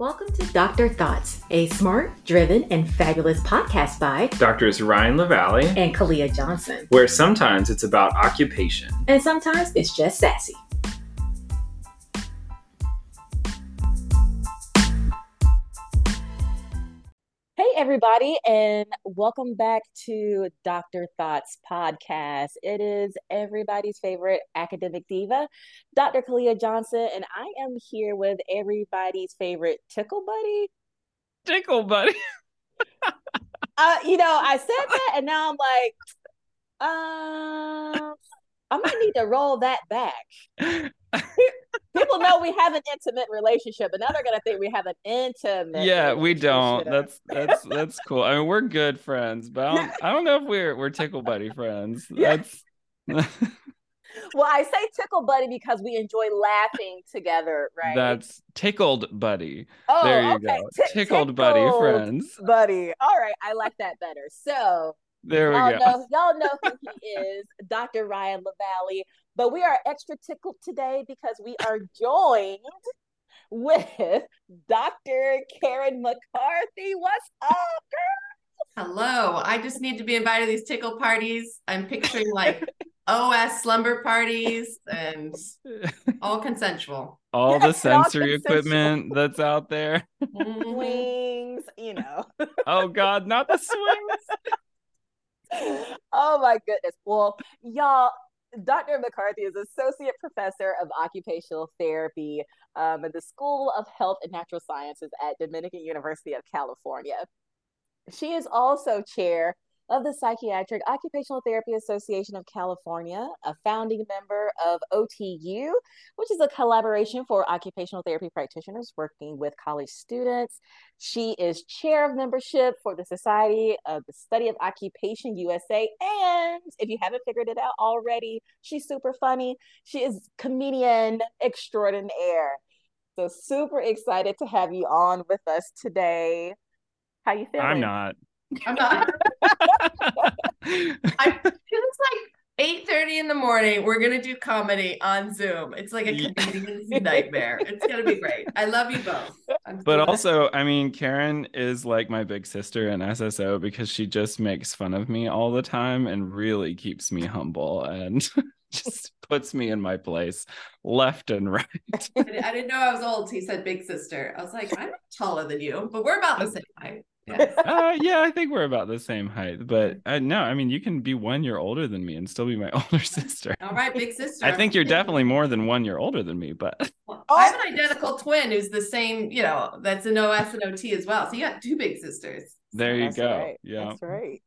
Welcome to Doctor Thoughts, a smart, driven, and fabulous podcast by Doctors Ryan Lavalley and Khalilah Johnson, where sometimes it's about occupation and sometimes it's just sassy. Everybody, and welcome back to Dr. Thoughts Podcast. It is everybody's favorite academic diva, Dr. Khalilah Johnson, and I am here with everybody's favorite tickle buddy. Tickle buddy. uh, you know, I said that, and now I'm like, um, I might need to roll that back. people know we have an intimate relationship, but now they're gonna think we have an intimate. Yeah, we don't. That's that's that's cool. I mean, we're good friends, but I don't, I don't know if we're we're tickle buddy friends. That's. well, I say tickle buddy because we enjoy laughing together, right? That's tickled buddy. Oh, there you okay. go. T- tickled, tickled buddy friends. Buddy. All right, I like that better. So there we y'all go. Know, y'all know who he is, Dr. Ryan Lavalley. But we are extra tickled today because we are joined with Dr. Karen McCarthy. What's up, girl? Hello. I just need to be invited to these tickle parties. I'm picturing like OS slumber parties and all consensual. All the sensory all equipment that's out there. Mm-hmm. Swings, you know. oh God, not the swings. oh my goodness. Well, y'all, Dr. McCarthy is Associate Professor of Occupational Therapy um, at the School of Health and Natural Sciences at Dominican University of California. She is also chair of the Psychiatric Occupational Therapy Association of California, a founding member of OTU, which is a collaboration for occupational therapy practitioners working with college students. She is chair of membership for the Society of the Study of Occupation USA. And if you haven't figured it out already, she's super funny. She is comedian extraordinaire. So super excited to have you on with us today. How you feeling? I'm not. I'm not. I, it's like eight thirty in the morning. We're gonna do comedy on Zoom. It's like a comedian's nightmare. It's gonna be great. I love you both. I'm but also, I mean, Karen is like my big sister in SSO because she just makes fun of me all the time and really keeps me humble and just puts me in my place left and right. I didn't know I was old. He said big sister. I was like, I'm taller than you, but we're about the same height. Yes. uh, yeah, I think we're about the same height. But uh, no, I mean, you can be one year older than me and still be my older sister. All right, big sister. I think you're definitely more than one year older than me, but well, I have an identical twin who's the same, you know, that's an OS and OT as well. So you got two big sisters. There you that's go. Right. Yeah. That's right.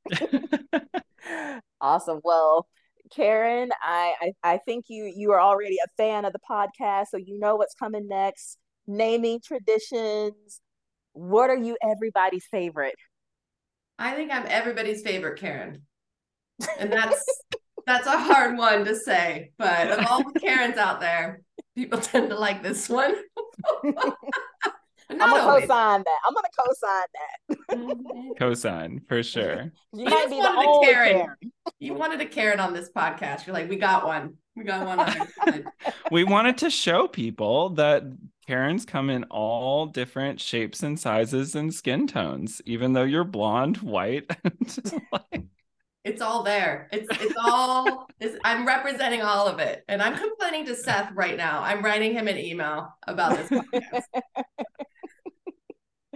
awesome. Well, Karen, I, I I think you you are already a fan of the podcast, so you know what's coming next. Naming traditions, what are you everybody's favorite? I think I'm everybody's favorite, Karen. And that's that's a hard one to say, but of all the Karens out there, people tend to like this one. I'm gonna always. co-sign that. I'm gonna co-sign that. Mm-hmm. co-sign for sure. You, might be wanted a Karen. Karen. You wanted a Karen on this podcast. You're like, we got one. We got one on We wanted to show people that Karens come in all different shapes and sizes and skin tones, even though you're blonde, white. it's all there. It's it's all. It's, I'm representing all of it, and I'm complaining to Seth right now. I'm writing him an email about this podcast.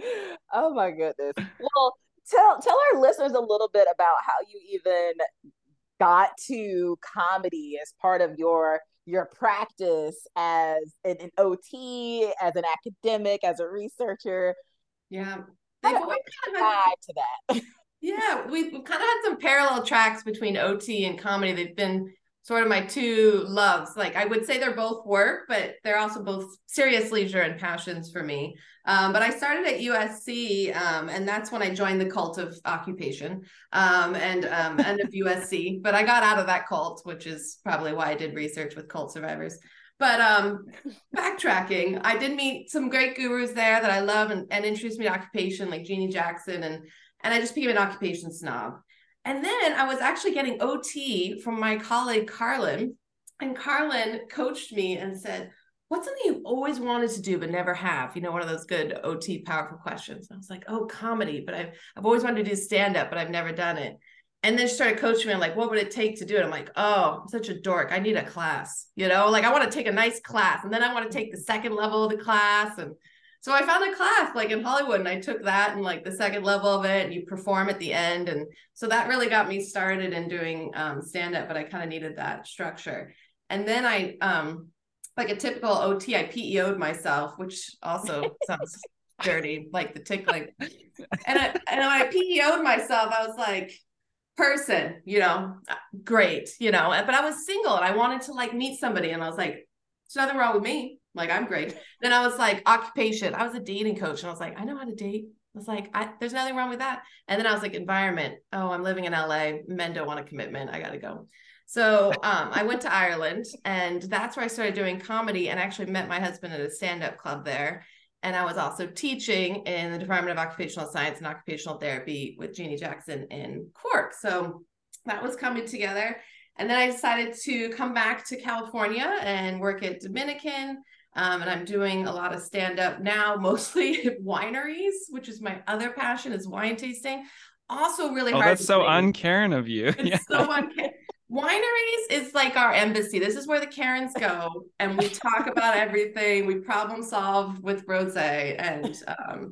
oh my goodness. Well, tell tell our listeners a little bit about how you even got to comedy as part of your your practice as an, an OT, as an academic, as a researcher. Yeah. They've always kind of had, to that. yeah, we've kind of had some parallel tracks between OT and comedy. They've been sort of my two loves. Like I would say they're both work, but they're also both serious leisure and passions for me. Um, but I started at USC, um, and that's when I joined the cult of occupation um, and um, and of USC. But I got out of that cult, which is probably why I did research with cult survivors. But um, backtracking, I did meet some great gurus there that I love and, and introduced me to occupation, like Jeanne Jackson, and and I just became an occupation snob. And then I was actually getting OT from my colleague Carlin, and Carlin coached me and said, what's something you've always wanted to do but never have? You know, one of those good OT powerful questions. And I was like, oh, comedy, but I've I've always wanted to do stand up, but I've never done it. And then she started coaching me on like, what would it take to do it? I'm like, oh, I'm such a dork. I need a class, you know, like I want to take a nice class and then I want to take the second level of the class. And so I found a class like in Hollywood and I took that and like the second level of it and you perform at the end. And so that really got me started in doing um, stand up, but I kind of needed that structure. And then I, um, like a typical OT, I PEO'd myself, which also sounds dirty, like the tickling. And I, and I PEO'd myself. I was like, person, you know, great, you know, but I was single and I wanted to like meet somebody. And I was like, there's nothing wrong with me. Like, I'm great. Then I was like, occupation. I was a dating coach and I was like, I know how to date. I was like, I, there's nothing wrong with that. And then I was like, environment. Oh, I'm living in LA. Men don't want a commitment. I got to go. So um, I went to Ireland and that's where I started doing comedy and actually met my husband at a stand up club there. And I was also teaching in the Department of Occupational Science and Occupational Therapy with Jeanne Jackson in Cork. So that was coming together. And then I decided to come back to California and work at Dominican. Um, and I'm doing a lot of stand up now, mostly at wineries, which is my other passion is wine tasting. Also, really oh, hard. That's so uncaring of you. It's yeah. so uncaring wineries is like our embassy. This is where the Karens go, and we talk about everything. We problem solve with rosé, and um,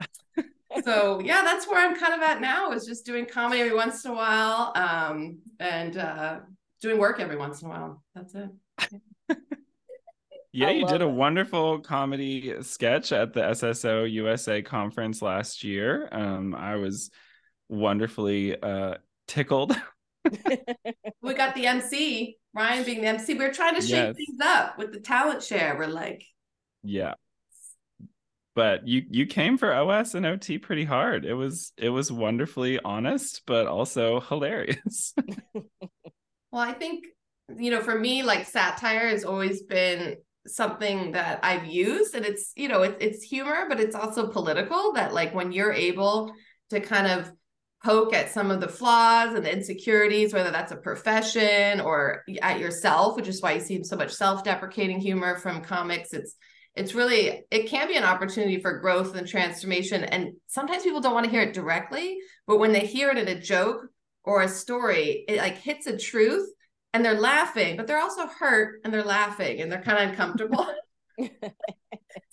so yeah, that's where I'm kind of at now. Is just doing comedy every once in a while, um, and uh, doing work every once in a while. That's it. Yeah, you did a wonderful comedy sketch at the SSO USA conference last year. Um, I was wonderfully uh, tickled we got the MC, Ryan being the MC. We are trying to shake yes. things up with the talent share. We're like, yeah. But you you came for OS and OT pretty hard. It was it was wonderfully honest, but also hilarious. well, I think you know, for me, like satire has always been something that I've used, and it's you know, it's it's humor, but it's also political. That like when you're able to kind of poke at some of the flaws and the insecurities, whether that's a profession or at yourself, which is why you see so much self-deprecating humor from comics. It's it's really it can be an opportunity for growth and transformation. And sometimes people don't want to hear it directly, but when they hear it in a joke or a story, it like hits a truth and they're laughing, but they're also hurt and they're laughing and they're kind of uncomfortable. so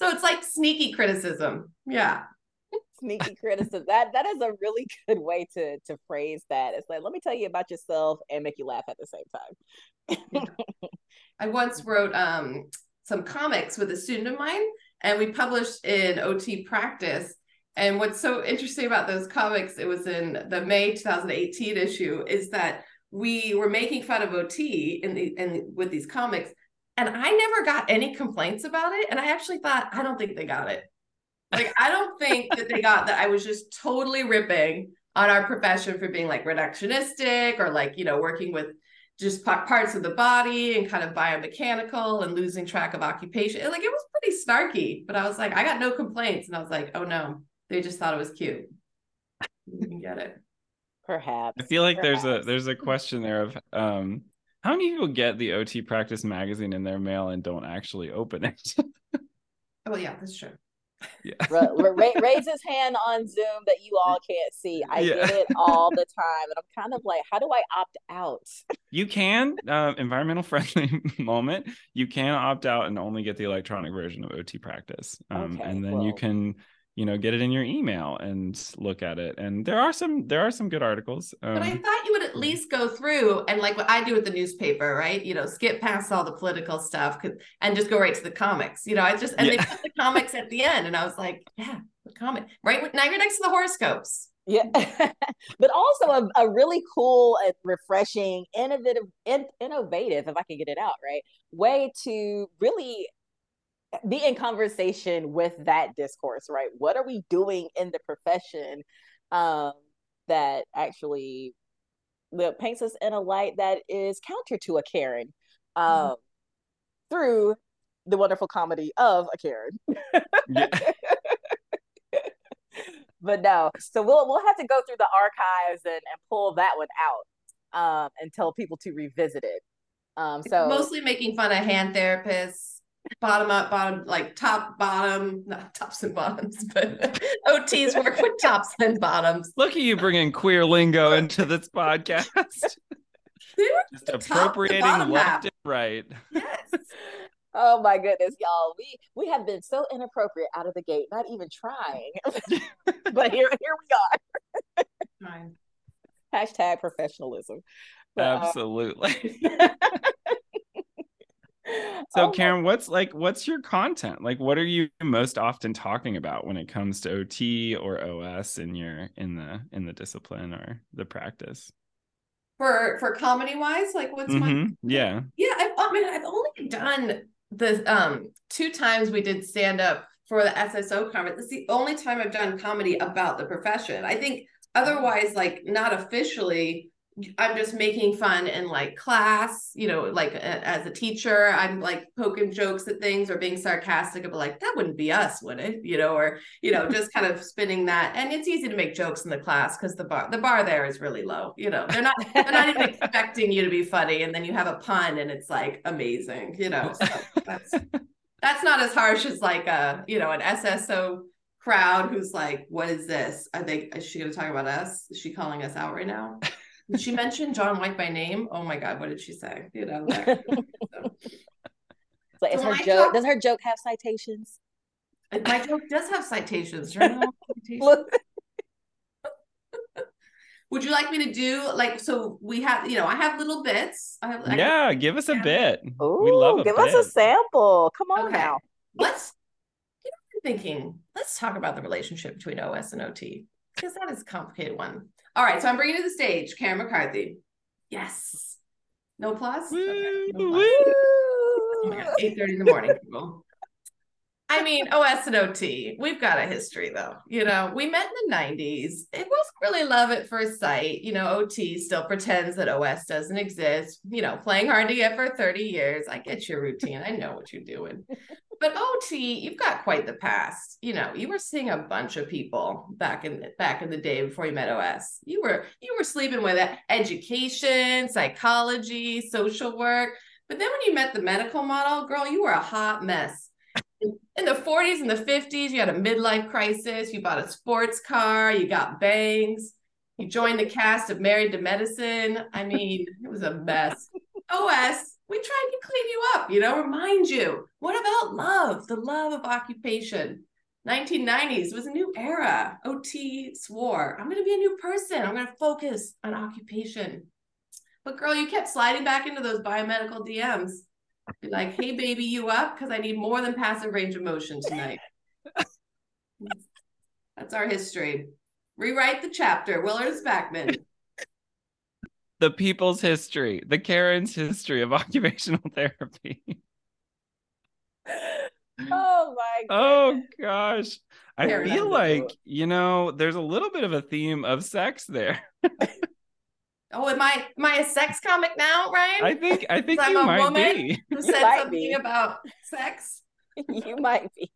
it's like sneaky criticism. Yeah sneaky criticism. That that is a really good way to to phrase that. It's like let me tell you about yourself and make you laugh at the same time. I once wrote um some comics with a student of mine, and we published in OT practice. And what's so interesting about those comics, it was in the May 2018 issue, is that we were making fun of OT in the and with these comics. And I never got any complaints about it. And I actually thought, I don't think they got it. Like, I don't think that they got that I was just totally ripping on our profession for being like reductionistic or like, you know, working with just parts of the body and kind of biomechanical and losing track of occupation. Like, it was pretty snarky, but I was like, I got no complaints. And I was like, oh no, they just thought it was cute. You can get it. Perhaps. I feel like Perhaps. there's a there's a question there of um how many people get the OT practice magazine in their mail and don't actually open it? oh yeah, that's true. Yeah. raise his hand on Zoom that you all can't see. I yeah. get it all the time. And I'm kind of like, how do I opt out? You can, uh, environmental friendly moment. You can opt out and only get the electronic version of OT practice. Um, okay, and then well, you can you know get it in your email and look at it. And there are some there are some good articles um, but i thought you would at least go through and like what i do with the newspaper right? You know skip past all the political stuff and just go right to the comics you know? I just and yeah. they put the comics at the end and i was like yeah the comic right now you're next to the horoscopes. Yeah. But also a, a really cool and refreshing innovative in, innovative if i can get it out right way to really be in conversation with that discourse, right? What are we doing in the profession um, that actually that paints us in a light that is counter to a Karen um, mm-hmm. through the wonderful comedy of a Karen. but no, so we'll we'll have to go through the archives and, and pull that one out um, and tell people to revisit it. Um, so mostly making fun of hand therapists bottom up, bottom like top, bottom, not tops and bottoms, but OTs work with tops and bottoms. Look at you bringing queer lingo into this podcast. Just the top to appropriating left half. and right. Yes. Oh my goodness, y'all. We we have been so inappropriate out of the gate, not even trying. but here here we are. Fine. Hashtag professionalism. But, uh, Absolutely. So my- Karen, what's like what's your content? Like what are you most often talking about when it comes to OT or OS in your in the in the discipline or the practice? For for comedy wise, like what's my Mhm. Yeah. Yeah, I've, I mean, I've only done the um two times we did stand up for the SSO conference. It's the only time I've done comedy about the profession. I think otherwise, like not officially, I'm just making fun in like class, you know, like a- as a teacher, I'm like poking jokes at things or being sarcastic about like that wouldn't be us, would it? You know, or you know, just kind of spinning that. And it's easy to make jokes in the class because the bar the bar there is really low. You know, they're not they're not even expecting you to be funny and then you have a pun and it's like amazing you know so that's that's not as harsh as like a you know an sso crowd who's like what is this Are they is she going to talk about us is she calling us out right now she mentioned john white by name oh my god what did she say you know that- so. So is So her joke talk- does her joke have citations? my joke does have citations journal citations. Would you like me to do like so we have you know i have little bits i have I- Yeah, give us a Yeah. bit. Ooh, we love a give bit. us a sample. Come on Okay. now. let's you know i'm thinking let's talk about the relationship between os and ot because that is a complicated one all right so i'm bringing to the stage karen mccarthy. Yes. No applause? Okay, no applause. Oh 8.30 in the morning people. I mean os and ot we've got a history though. You know we met in the 90s it wasn't really love at first sight. You know ot still pretends that os doesn't exist. You know playing hard to get for 30 years. I get your routine. I know what you're doing but oh, ot you've got quite the past. You know you were seeing a bunch of people back in back in the day before you met os you were you were sleeping with education psychology social work. But then when you met the medical model girl you were a hot mess. In in the 40s and the 50s you had a midlife crisis. You bought a sports car. You got bangs. You joined the cast of married to medicine. I mean it was a mess. Os we tried to clean you up you know remind you what about love the love of occupation 1990s was a new era ot swore i'm going to be a new person i'm going to focus on occupation but girl you kept sliding back into those biomedical dms be like, hey, baby, you up? Because I need more than passive range of motion tonight. That's our history. Rewrite the chapter. Willard Spackman. The people's history, the Karen's history of occupational therapy. Oh my Oh gosh. I Karen, feel I'm like, you know, there's a little bit of a theme of sex there. Oh, am I am I a sex comic now, Ryan? I think I think I'm you a might woman. be. Who said might something be. about sex? you might be.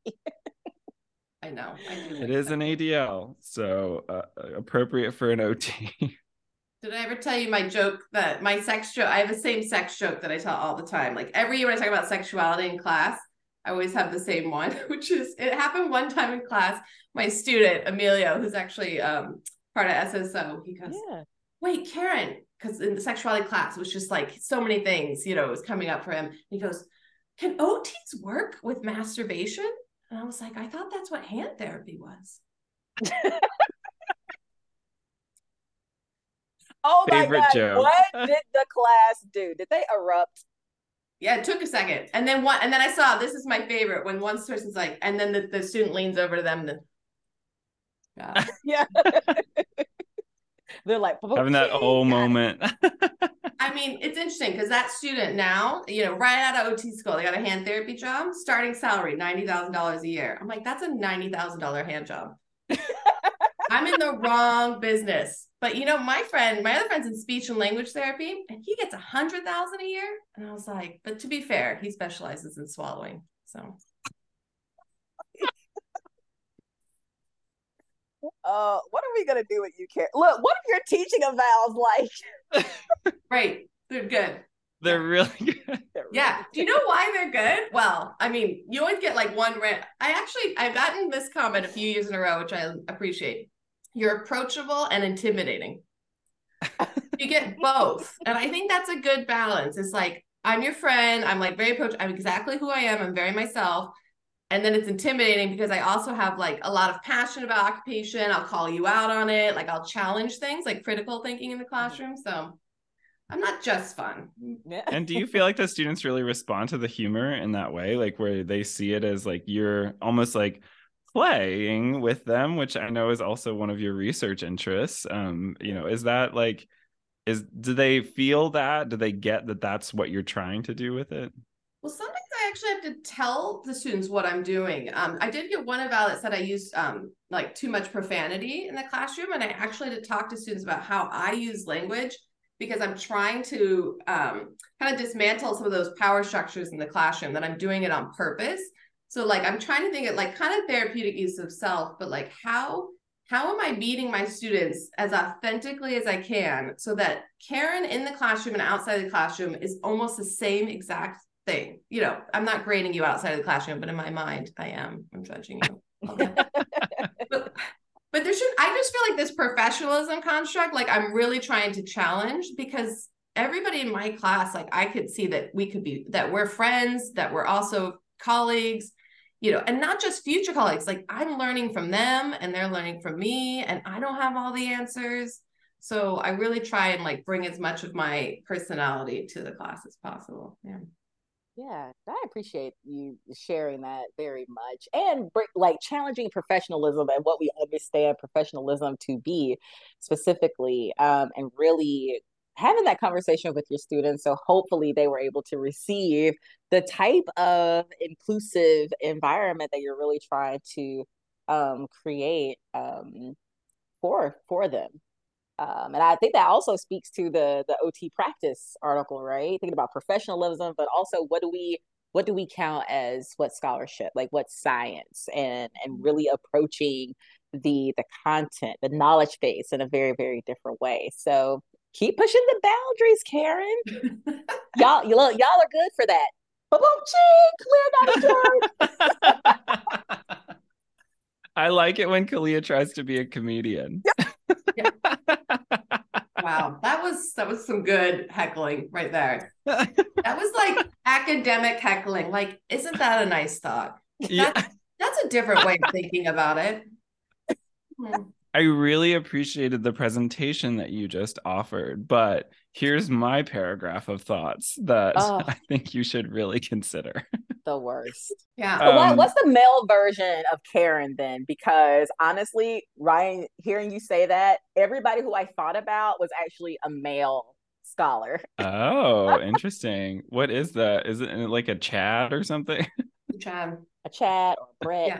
I know. I do It that. an ADL, so uh, appropriate for an OT. Did I ever tell you my joke that my sex joke? I have the same sex joke that I tell all the time. Like every year when I talk about sexuality in class, I always have the same one, which is it happened one time in class. My student Emilio, who's actually um, part of SSO, he goes, Yeah. "Wait, Karen," because in the sexuality class it was just like so many things, you know, it was coming up for him. He goes, "Can OTs work with masturbation?" And I was like, "I thought that's what hand therapy was." Oh my Favorite god. joke. What did the class do? Did they erupt? Yeah, it took a second. And then one and then I saw this is my favorite when one person's like, and then the, the student leans over to them and then yeah. Yeah. They're like Having that "Okay, oh got moment. I mean, it's interesting because that student now, you know, right out of OT school, they got a hand therapy job, starting salary $90,000 a year. I'm like, that's a $90,000 hand job. I'm in the wrong business. But you know, my friend, my other friend's in speech and language therapy, and he gets a hundred thousand a year. And I was like, but to be fair, he specializes in swallowing. So Uh, what are we gonna do with you, Karen? Look, what are your teaching evals like? Right. They're good. They're really good. They're Yeah. Do you know why they're good? Well, I mean, you always get like one rant. I actually I've gotten this comment a few years in a row, which I appreciate. You're approachable and intimidating. you get both. And I think that's a good balance. It's like I'm your friend. I'm like very approach. I'm exactly who I am. I'm very myself. And then it's intimidating because I also have like a lot of passion about occupation. I'll call you out on it. Like I'll challenge things like critical thinking in the mm-hmm. classroom. So I'm not just fun. Mm-hmm. and do you feel like the students really respond to the humor in that way? Like where they see it as like you're almost like playing with them, which I know is also one of your research interests. Um, you know, is that like is do they feel that? Do they get that that's what you're trying to do with it? Well, sometimes I actually have to tell the students what I'm doing. Um, I did get one eval that said I used um, like too much profanity in the classroom, and I actually had to talk to students about how I use language because I'm trying to um, kind of dismantle some of those power structures in the classroom that I'm doing it on purpose. So like I'm trying to think of like kind of therapeutic use of self, but like how how am I meeting my students as authentically as I can so that Karen in the classroom and outside the classroom is almost the same exact thing. You know, I'm not grading you outside of the classroom, but in my mind, I am. I'm judging you. but, but there should I just feel like this professionalism construct, like I'm really trying to challenge because everybody in my class, like I could see that we could be that we're friends, that we're also colleagues, you know, and not just future colleagues. Like I'm learning from them and they're learning from me, and I don't have all the answers. So I really try and like bring as much of my personality to the class as possible. Yeah. Yeah, I appreciate you sharing that very much and like challenging professionalism and what we understand professionalism to be specifically, um, and really having that conversation with your students. So hopefully they were able to receive the type of inclusive environment that you're really trying to um, create um, for for them. Um, and I think that also speaks to the the OT practice article, right? Thinking about professionalism, but also what do we what do we count as what scholarship, like what science, and and really approaching the the content, the knowledge base in a very very different way. So keep pushing the boundaries, Karen. y'all, you look, y'all are good for that. Boom, clear not I like it when Khalilah tries to be a comedian. Yeah. wow, that was that was some good heckling right there. That was like academic heckling. Like, isn't that a nice thought? Yeah. That's, that's a different way of thinking about it. Hmm. I really appreciated the presentation that you just offered, but here's my paragraph of thoughts that oh. I think you should really consider. The worst. Yeah. Um, what, what's the male version of Karen then? Because honestly, Ryan, hearing you say that, everybody who I thought about was actually a male scholar. Oh, interesting. what is that? Is it like a Chad or something? Chad. A Chad or Brett. Yeah.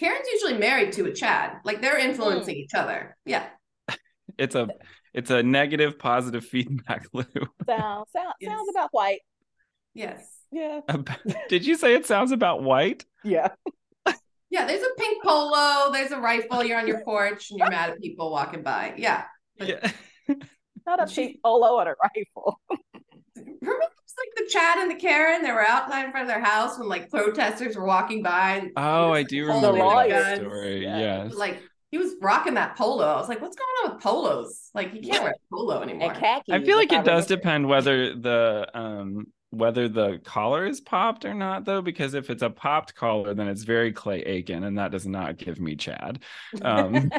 Karen's usually married to a Chad. Like they're influencing mm. each other. Yeah. It's a it's a negative positive feedback loop. Sound, sound yes. sounds about white. Yes. Yeah. Did you say it sounds about white? Yeah. yeah, there's a pink polo, there's a rifle, you're on your porch and you're mad at people walking by. Yeah. But yeah. Not a pink polo and a rifle. Remember like the Chad and the Karen? They were outside in front of their house when like protesters were walking by. oh, I do remember that story. Yeah. Yes. Like he was rocking that polo. I was like, what's going on with polos? Like he can't yeah. wear polo anymore. Khaki, I feel like it does depend whether the um whether the collar is popped or not though because if it's a popped collar then it's very clay aiken and that does not give me chad um,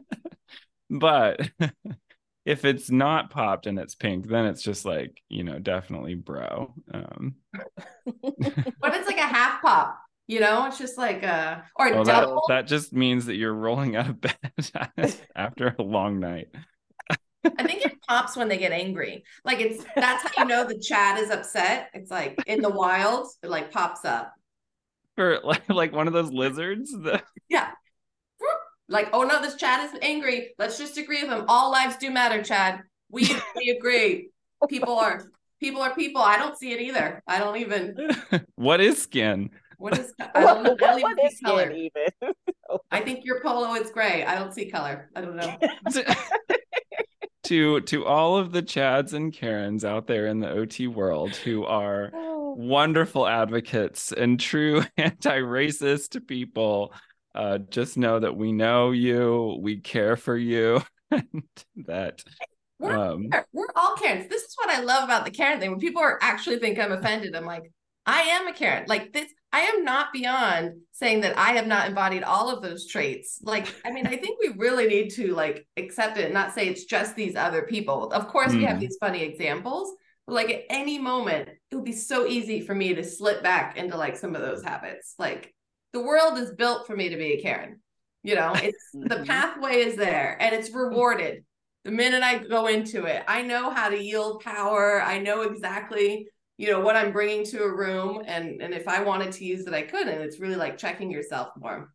but if it's not popped and it's pink, then it's just like, you know, definitely bro. Um what it's like a half pop, you know, it's just like a or well, double. That, that just means that you're rolling out of bed after a long night. I think it pops when they get angry. Like it's that's how you know the Chad is upset. It's like in the wild, it like pops up. For like like one of those lizards. The... Yeah like, oh no, this Chad is angry. Let's just agree with him. All lives do matter, Chad. We we agree. People are people are people. I don't see it either. I don't even. what is skin? What is? I don't, I don't even see color. Even? I think your polo is gray. I don't see color. I don't know. to to all of the Chads and Karens out there in the OT world who are wonderful advocates and true anti-racist people. Uh, just know that we know you, we care for you, and that We're, um, we're all Karens. This is what I love about the Karen thing. When people are actually think I'm offended, I'm like, I am a Karen. Like this, I am not beyond saying that I have not embodied all of those traits. Like, I mean, I think we really need to like accept it and not say it's just these other people. Of course, we have Mm. these funny examples, but like at any moment, it would be so easy for me to slip back into like some of those habits. Like the world is built for me to be a Karen. You know, it's the Mhm. pathway is there and it's rewarded the minute I go into it. I know how to yield power. I know exactly, you know, what I'm bringing to a room, and and if I wanted to use it, I could. And it's really like checking yourself more.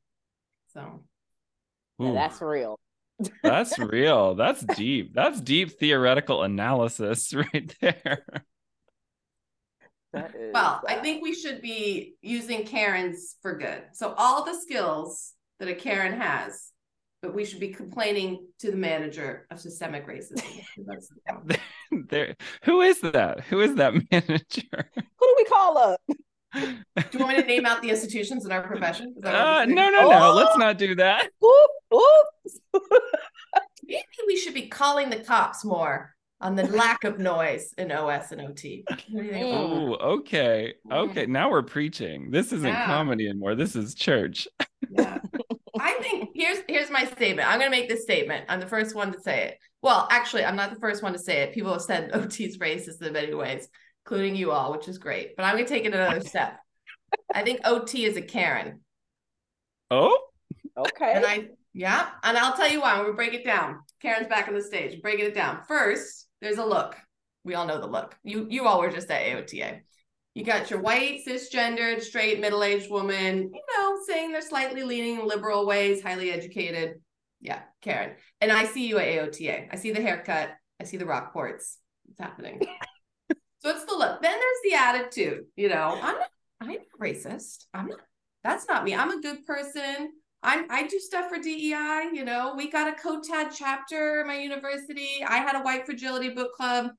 So Yeah, that's real. that's real. That's deep. That's deep theoretical analysis right there. That is, well, I uh, think we should be using Karens for good. So all the skills that a Karen has, but we should be complaining to the manager of systemic racism. There who is that? Who is that manager? who do we call up? Do you want me to name out the institutions in our profession? Is that what Uh, you're no, no, no. Oh! Let's not do that. Whoop, whoop. Maybe we should be calling the cops more on the lack of noise in OS and OT. What mm. do you think about that? Oh, okay. Okay. Now we're preaching. This isn't Yeah. comedy anymore. This is church. Yeah. I think here's here's my statement. I'm gonna make this statement. I'm the first one to say it. Well, actually, I'm not the first one to say it. People have said OT's racist in many ways, including you all, which is great. But I'm gonna take it another step. I think OT is a Karen. Oh, Okay. And I, yeah, and I'll tell you why. I'm gonna break it down. Karen's back on the stage, breaking it down. First, there's a look. We all know the look. You you all were just at AOTA. You got your white, cisgendered, straight, middle-aged woman, you know, saying they're slightly leaning liberal ways, highly educated. Yeah, Karen. And I see you at AOTA. I see the haircut. I see the Rockports. It's happening. so it's the look. Then there's the attitude. You know, I'm not. I'm not racist. I'm not. That's not me. I'm a good person. I I do stuff for DEI. You know, we got a COTAD chapter at my university. I had a white fragility book club.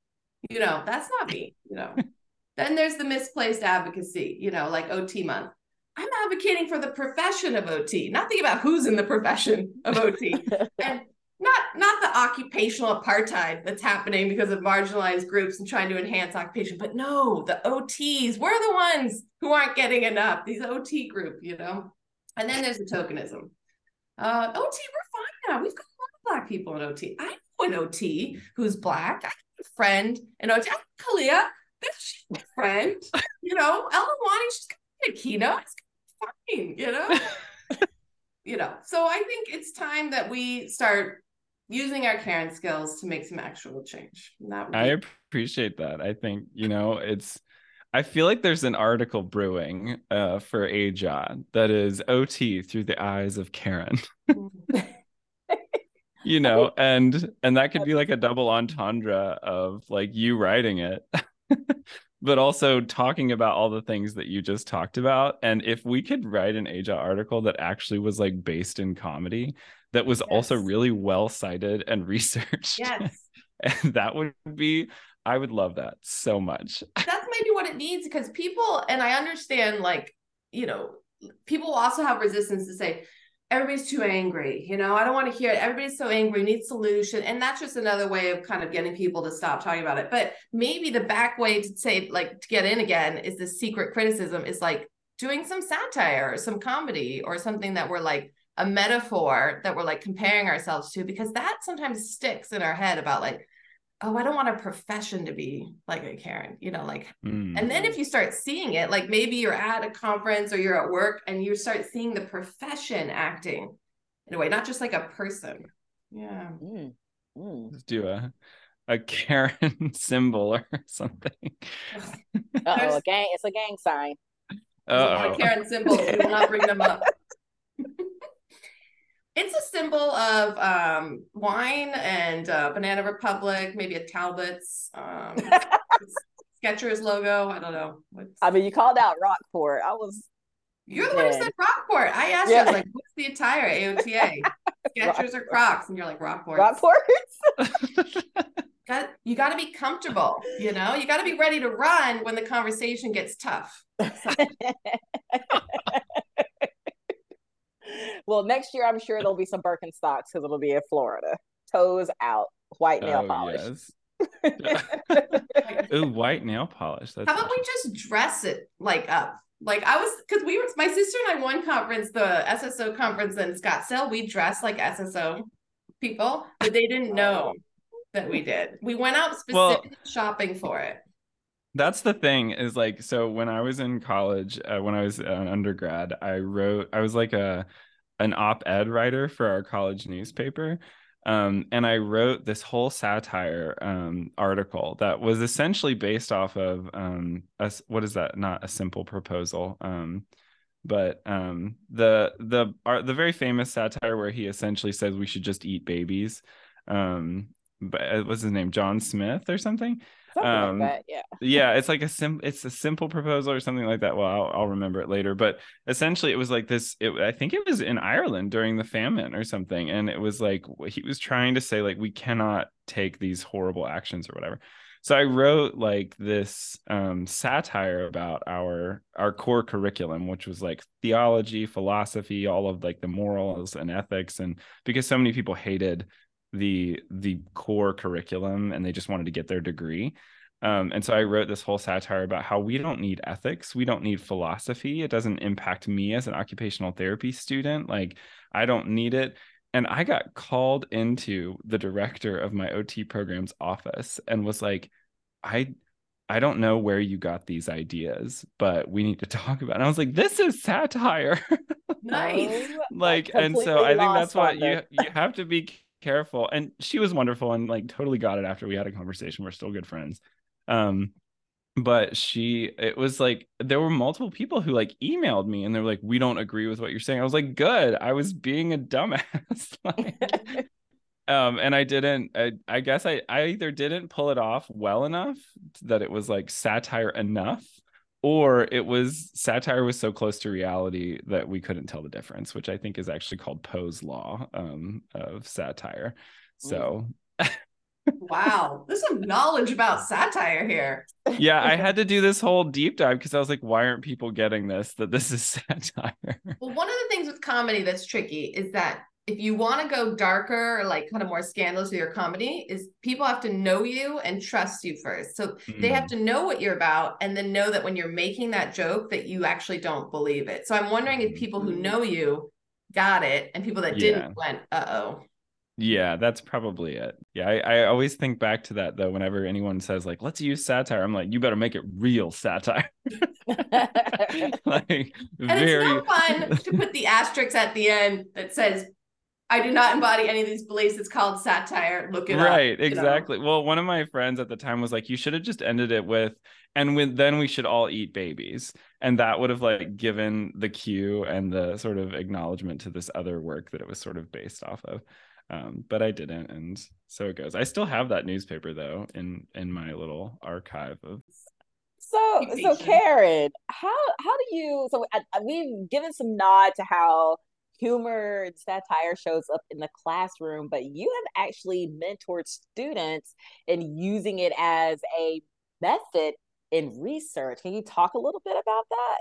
You know, that's not me. You know. then there's the misplaced advocacy. You know, like OT month. I'm advocating for the profession of OT, not thinking about who's in the profession of OT, and not not the occupational apartheid that's happening because of marginalized groups and trying to enhance occupation, but no, the OTs. We're the ones who aren't getting enough. These OT group, you know. And then there's the tokenism. Uh, OT, we're fine now. We've got a lot of black people in OT. I know an OT who's black. I have a friend in OT. I know Khalilah. This she's my friend. You know, Ella Wani, she's got a keynote. It's fine, you know. you know, so I think it's time that we start using our Karen skills to make some actual change. That I appreciate that. I think, you know, it's I feel like there's an article brewing uh for AJOT that is OT through the eyes of Karen. you know, and and that could be like a double entendre of like you writing it. but also talking about all the things that you just talked about and if we could write an AJOT article that actually was like based in comedy that was also really well cited and researched yes. and that would be i would love that so much. That's maybe what it needs because people and i understand like you know people also have resistance to say everybody's too angry you know? I don't want to hear it. Everybody's so angry need solution and that's just another way of kind of getting people to stop talking about it. But maybe the back way to say like to get in again is the secret criticism is like doing some satire or some comedy or something that we're like a metaphor that we're like comparing ourselves to because that sometimes sticks in our head about like oh i don't want a profession to be like a karen you know like Mm. and then if you start seeing it, like maybe you're at a conference or you're at work and you start seeing the profession acting in a way, not just like a person. Yeah. Mm, mm. let's do a a karen symbol or something Uh-oh, a gang. It's a gang sign. There's a lot Uh-oh. Karen symbol. We will not bring them up. it's a symbol of um, wine and uh, Banana Republic, maybe a Talbot's um, Skechers logo. I don't know. What's... I mean, you called out Rockport. I was You're the one who said Rockport. I asked Yeah. you, I was like, what's the attire? AOTA. Skechers or Crocs? And you're like, Rockport. Rockport. Got, you got to be comfortable, you know? You got to be ready to run when the conversation gets tough. well, next year I'm sure there'll be some Birkenstocks because it'll be in Florida. Toes out, white nail Oh, polish. yes. Ooh, white nail polish. That's How about we just dress it like up? Like I was, because we were, my sister and I one conference, the SSO conference in Scottsdale, we dressed like SSO people, but they didn't know that we did. We went out Well- specifically shopping for it. That's the thing is like so when I was in college, uh, when I was an undergrad, I wrote I was like a an op-ed writer for our college newspaper. Um, and I wrote this whole satire um, article that was essentially based off of um, a, what is that? Not a simple proposal, um, but um, the the art, the very famous satire where he essentially says we should just eat babies. Um, but what's his name? John Smith or Something Um, like that. Yeah. yeah it's like a sim it's a simple proposal or something like that well I'll, I'll remember it later but essentially it was like this it, i think it was in ireland during the famine or something and it was like he was trying to say like we cannot take these horrible actions or whatever so i wrote like this um satire about our our core curriculum which was like theology philosophy all of like the morals and ethics and because so many people hated the the core curriculum and they just wanted to get their degree um, and so I wrote this whole satire about how we don't need ethics, we don't need philosophy. It doesn't impact me as an occupational therapy student. Like I don't need it. And I got called into the director of my OT program's office and was like, I I don't know where you got these ideas, but we need to talk about it. And I was like, this is satire. Nice. Like and so i think that's why you you have to be careful. And she was wonderful and like totally got it after we had a conversation. We're still good friends. Um but she it was like there were multiple people who like emailed me and they're like we don't agree with what you're saying. I was like good. I was being a dumbass. Like, um and i didn't I, I guess i i either didn't pull it off well enough that it was like satire enough or it was satire was so close to reality that we couldn't tell the difference which i think is actually called poe's law um of satire so Wow. There's some knowledge about satire here. yeah i had to do this whole deep dive because i was like why aren't people getting this that this is satire Well, one of the things with comedy that's tricky is that if you want to go darker or like kind of more scandalous with your comedy, is people have to know you and trust you first. So they have mm. to know what you're about and then know that when you're making that joke that you actually don't believe it. So I'm wondering if people who mm-hmm. know you got it and people that Yeah. didn't went, uh-oh. Yeah, that's probably it. Yeah, I, I always think back to that though. Whenever anyone says like, "Let's use satire," I'm like, "You better make it real satire." like And very. it's no fun to put the asterisk at the end that says, I do not embody any of these beliefs. It's called satire. Look it up. right, you know? exactly. Well, one of my friends at the time was like, "You should have just ended it with." And with, then we should all eat babies, and that would have like given the cue and the sort of acknowledgement to this other work that it was sort of based off of. Um, but I didn't, and so it goes. I still have that newspaper though in in my little archive of So, so. Karen, how how do you? So I, I- we've given some nod to how humor and satire shows up in the classroom, but you have actually mentored students in using it as a method in research. Can you talk a little bit about that?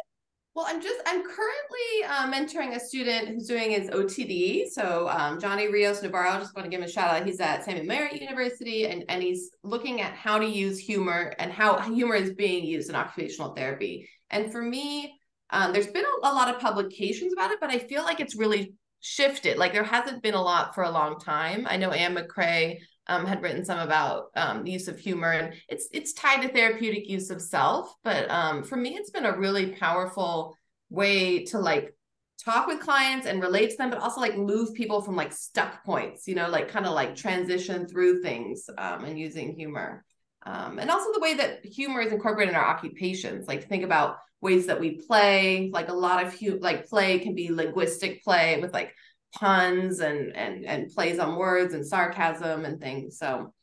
Well, I'm just, I'm currently uh, mentoring a student who's doing his OTD. So um, Johnny Rios Navarro, just want to give him a shout out. He's at Samuel Merritt University and, and he's looking at how to use humor and how humor is being used in occupational therapy. And for me, um, there's been a, a lot of publications about it, but I feel like it's really shifted. Like there hasn't been a lot for a long time. I know Anne McCrae um, had written some about um, the use of humor, and it's it's tied to therapeutic use of self. But um, for me, it's been a really powerful way to like talk with clients and relate to them, but also like move people from like stuck points. You know, like kind of like transition through things um, and using humor. Um, and also the way that humor is incorporated in our occupations. Like think about ways that we play. Like a lot of hu- like play can be linguistic play with like puns and and and plays on words and sarcasm and things. So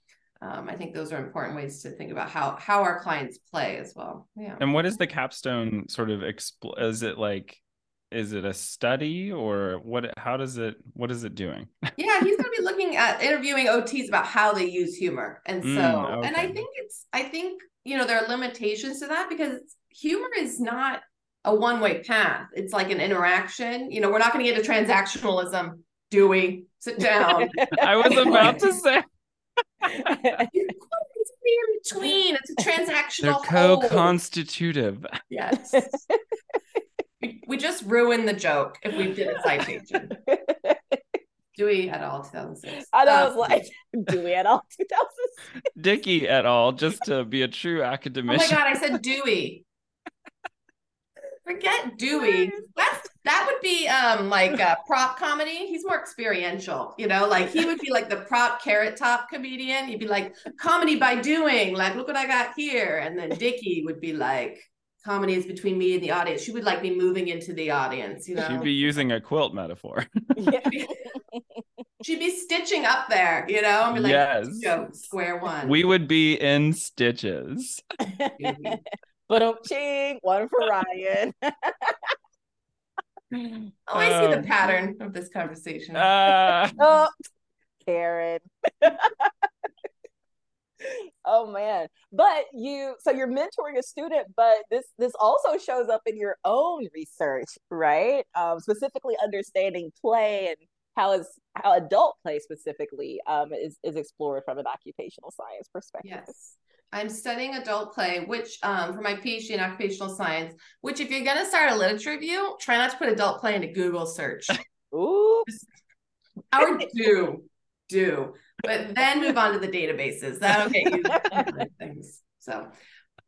um, I think those are important ways to think about how how our clients play as well. Yeah. And what is the capstone sort of expl- is it like is it a study or what how does it what is it doing? Yeah he's going to be looking at interviewing ots about how they use humor. And so Mm, and i think it's i think you know there are limitations to that because humor is not a one-way path. It's like an interaction. You know we're not going to get to transactionalism. Do we? Sit down. I was about to say. It's in between. It's a transactional they're transactional co-constitutive. Yes we, we just ruined the joke if we did a citation dewey et al 2006 I know, I was like, do we at all 2000? Dickie et al just to be a true academic. Oh my god, I said Dewey. Forget Dewey. That's that would be um like a prop comedy. He's more experiential, you know, like he would be like the prop carrot top comedian. He'd be like comedy by doing, like look what I got here. And then Dickie would be like comedy is between me and the audience. She would like be moving into the audience, you know. she'd be using a quilt metaphor She'd be stitching up there, you know, and be like Yes. joke, square one. we would be in stitches Dewey. But um, ching, one for Ryan. Oh, I see the Um, pattern of this conversation. uh, oh, Karen. Oh man. But you so you're mentoring a student, but this this also shows up in your own research, right? Um, specifically understanding play and how is how adult play specifically um is, is explored from an occupational science perspective. Yes. I'm studying adult play, which um, for my PhD in occupational science, which if you're gonna start a literature review, try not to put adult play into Google search. Ooh. or do, do. But then move on to the databases. That'll get you things. So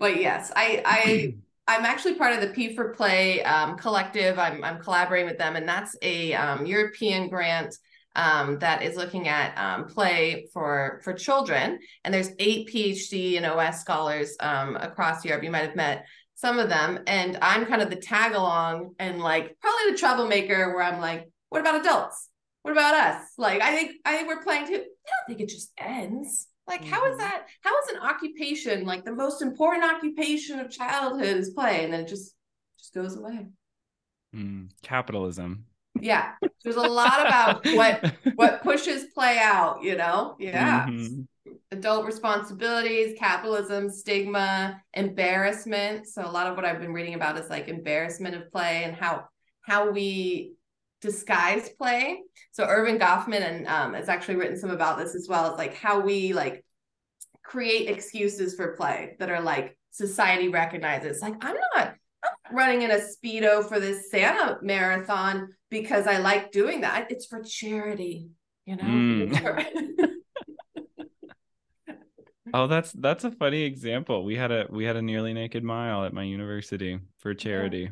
but yes, I I I'm actually part of the P for Play um, collective. I'm I'm collaborating with them, and that's a um, European grant um, that is looking at um, play for for children. And there's eight PhD and OS scholars um, across Europe. You might have met some of them, and I'm kind of the tag along and like probably the troublemaker where I'm like, what about adults? What about us? Like, I think I think we're playing too. I don't think it just ends. Like, how is Mhm. that? How is an occupation like the most important occupation of childhood is play, and then it just just goes away? mm, capitalism Yeah, there's a lot about what what pushes play out. You know, yeah, Mhm. adult responsibilities, capitalism, stigma, embarrassment. So a lot of what I've been reading about is like embarrassment of play and how how we disguise play. So Erving Goffman and um, has actually written some about this as well. It's like how we like create excuses for play that are like society recognizes. Like I'm not I'm running in a speedo for this Santa marathon because I like doing that. It's for charity, you know. Mm. Oh, that's that's a funny example. We had a we had a nearly naked mile at my university for charity. yeah,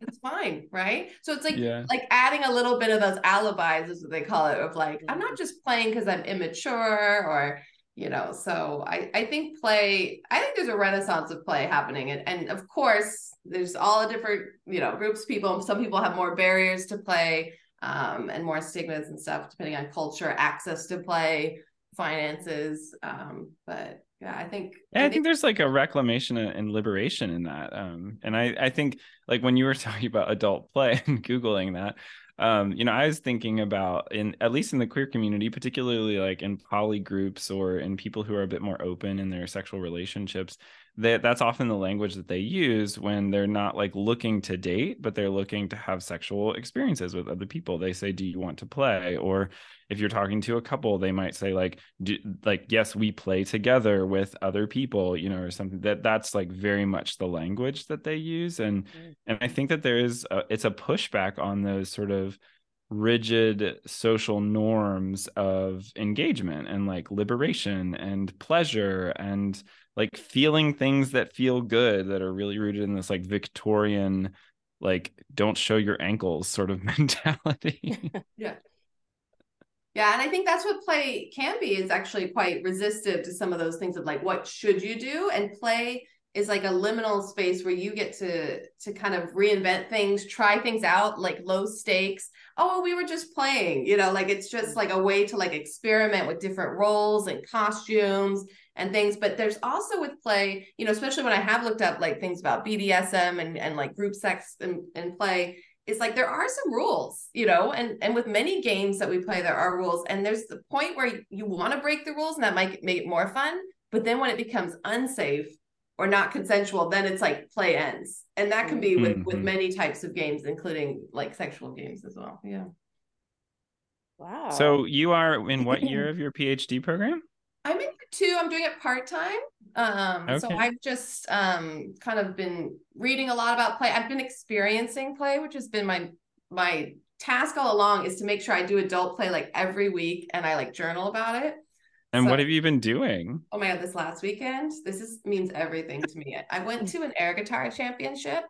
it's fine, right? So it's like Yeah. like adding a little bit of those alibis is what they call it of like i'm Mm-hmm. not just playing because i'm immature or you know so i i think play i think there's a renaissance of play happening and and of course there's all the different you know groups of people some people have more barriers to play um and more stigmas and stuff depending on culture access to play finances um but yeah i think Yeah, I think there's like a reclamation and and liberation in that. Um, and I, I think like when you were talking about adult play and Googling that, um, you know, I was thinking about in at least in the queer community, particularly like in poly groups or in people who are a bit more open in their sexual relationships, that that's often the language that they use when they're not like looking to date, but they're looking to have sexual experiences with other people. They say, "Do you want to play?" Or if you're talking to a couple, they might say like, do, like yes, we play together with other people, you know, or something. That that's like very much the language that they use, and Mm. and I think that there is a, it's a pushback on those sort of rigid social norms of engagement and like liberation and pleasure and like feeling things that feel good that are really rooted in this like Victorian like don't show your ankles sort of mentality. Yeah, Yeah, and I think that's what play can be is actually quite resistive to some of those things of like what should you do and play is like a liminal space where you get to to kind of reinvent things, try things out like low stakes. Oh, we were just playing, you know, like it's just like a way to like experiment with different roles and costumes and things. But there's also with play, you know, especially when I have looked up like things about BDSM and, and like group sex and, and play, is like there are some rules, you know, and and with many games that we play, there are rules. And there's the point where you, you want to break the rules and that might make it more fun. But then when it becomes unsafe or not consensual, then it's like play ends. And that can be with mm-hmm. with many types of games, including like sexual games as well. Yeah. Wow. So you are in what year of your PhD program? I'm in two. I'm doing it part time. Um, okay. so I've just um kind of been reading a lot about play. I've been experiencing play, which has been my my task all along is to make sure I do adult play like every week and I like journal about it. And so, what have you been doing? Oh my god, this last weekend, this is means everything to me. I went to an air guitar championship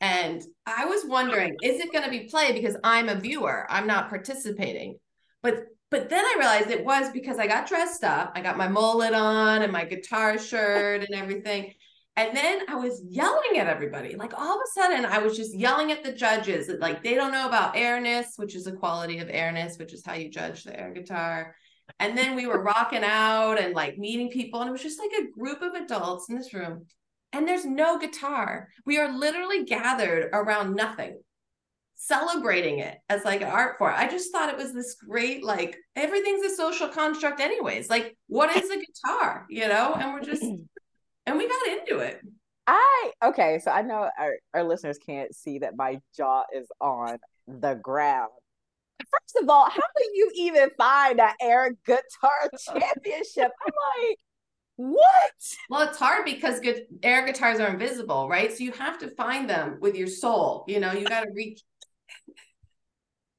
and I was wondering, is it going to be play because I'm a viewer? I'm not participating. But but then I realized it was because I got dressed up. I got my mullet on and my guitar shirt and everything. And then I was yelling at everybody. Like all of a sudden, I was just yelling at the judges that like they don't know about airness, which is a quality of airness, which is how you judge the air guitar. And then we were rocking out and like meeting people, and it was just like a group of adults in this room and there's no guitar. We are literally gathered around nothing, celebrating it as like an art form. I just thought it was this great, like everything's a social construct, anyways. Like, what is a guitar, you know? And we're just, and we got into it. I okay, so I know our, our listeners can't see that my jaw is on the ground. First of all, how do you even find an air guitar championship? I'm like, what? Well, it's hard because good air guitars are invisible, right? So you have to find them with your soul. You know, you got to reach.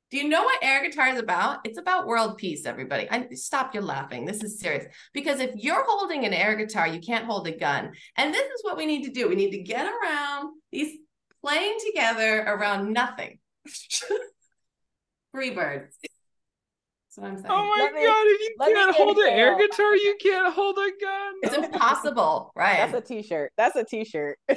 Do you know what air guitar is about? It's about world peace, everybody. I stop you laughing. This is serious. Because if you're holding an air guitar, you can't hold a gun. And this is what we need to do. We need to get around these playing together around nothing. Free birds That's what I'm saying. Oh my let god! Me, if you can't hold an air guitar, you can't hold a gun. It's impossible, right? That's a t-shirt. That's a t-shirt.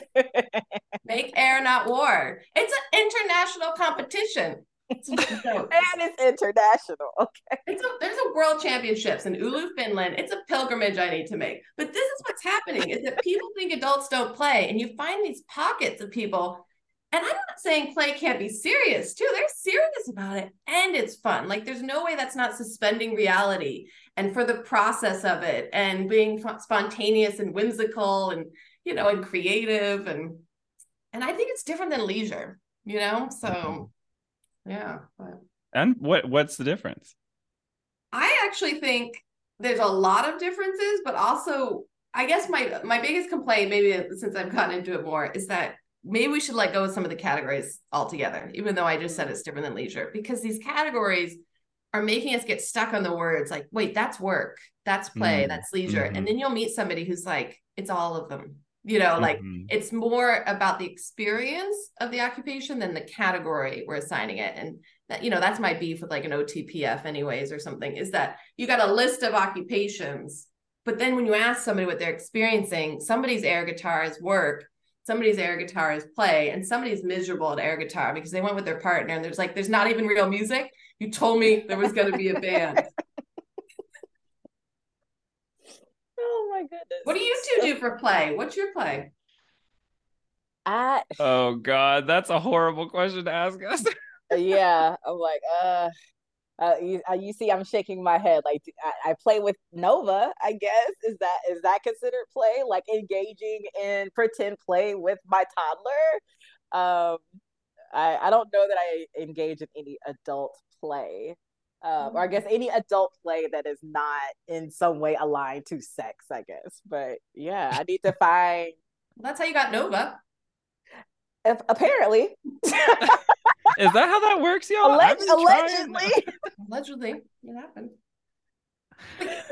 Make air, not war. It's an international competition. It's and it's international. Okay. It's a, there's a world championships in Oulu, Finland. It's a pilgrimage I need to make. But this is what's happening is that people think adults don't play, and you find these pockets of people and I'm not saying play can't be serious too. They're serious about it and it's fun. Like there's no way that's not suspending reality and for the process of it and being spontaneous and whimsical and you know and creative and and I think it's different than leisure, you know? So mm-hmm. yeah. But. And what what's the difference? I actually think there's a lot of differences, but also I guess my my biggest complaint, maybe since I've gotten into it more, is that maybe we should let go of some of the categories altogether, even though I just said it's different than leisure, because these categories are making us get stuck on the words like, wait, that's work, that's play, mm-hmm. that's leisure. Mm-hmm. And then you'll meet somebody who's like, it's all of them. You know, mm-hmm. like it's more about the experience of the occupation than the category we're assigning it. And that, you know, that's my beef with like an OTPF, anyways, or something, is that you got a list of occupations. But then when you ask somebody what they're experiencing, somebody's air guitar is work, somebody's air guitar is play and somebody's miserable at air guitar because they went with their partner and there's like there's not even real music you told me there was going to be a band oh my goodness what do you two do for play what's your play I... oh god that's a horrible question to ask us yeah i'm like uh uh, you, uh, you see, I'm shaking my head. Like I, I, play with Nova. I guess is that is that considered play? Like engaging in pretend play with my toddler. Um, I I don't know that I engage in any adult play, um, or I guess any adult play that is not in some way aligned to sex. I guess, but yeah, I need to find. That's how you got Nova. If, apparently. Is that how that works, y'all? Alleg- allegedly. allegedly, it happened.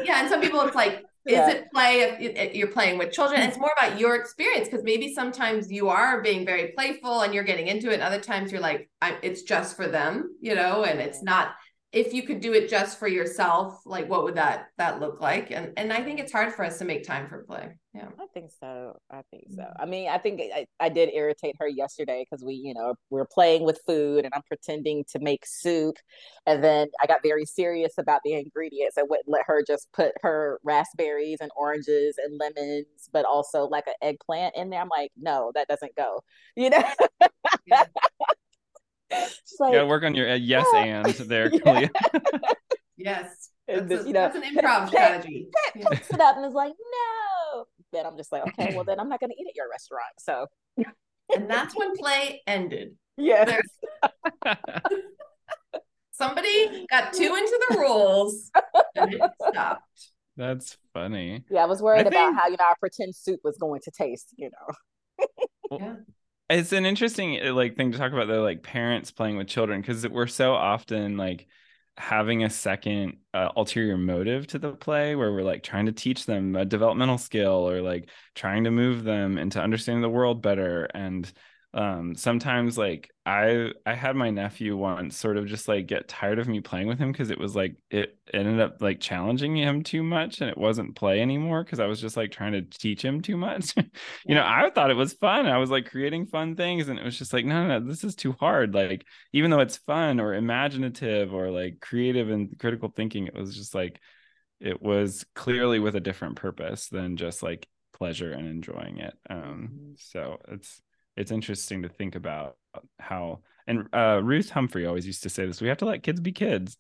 yeah, and some people it's like, is yeah. it play if, if, you're playing with children? It's more about your experience because maybe sometimes you are being very playful and you're getting into it, and other times you're like, it's just for them, you know, and it's not if you could do it just for yourself, like what would that that look like? And and I think it's hard for us to make time for play. Yeah. I think so. I think so. Mm-hmm. I mean, I think I, I did irritate her yesterday because we, you know, we are playing with food and I'm pretending to make soup. And then I got very serious about the ingredients. I wouldn't let her just put her raspberries and oranges and lemons, but also like an eggplant in there. I'm like, no, that doesn't go. You know? Yeah. She's like, you gotta work on your uh, yes yeah. and there, Khalilah. yes. That's, a, you know, that's an improv strategy. Picks yeah. it up and is like, no. Then I'm just like, okay, well then I'm not gonna eat at your restaurant. So and that's when play ended. Yes. Somebody got too into the rules and it stopped. That's funny. Yeah, I was worried I about think... how you know our pretend soup was going to taste, you know. yeah it's an interesting uh, like thing to talk about though like parents playing with children because we're so often like having a second uh, ulterior motive to the play where we're like trying to teach them a developmental skill or like trying to move them into understanding the world better and um sometimes like i i had my nephew once sort of just like get tired of me playing with him because it was like it ended up like challenging him too much and it wasn't play anymore because i was just like trying to teach him too much. You know i thought it was fun. I was like creating fun things and it was just like no, no no this is too hard. Like even though it's fun or imaginative or like creative and critical thinking it was just like it was clearly with a different purpose than just like pleasure and enjoying it. Um mm-hmm. so it's it's interesting to think about how and uh, Ruth Humphry always used to say this: we have to let kids be kids.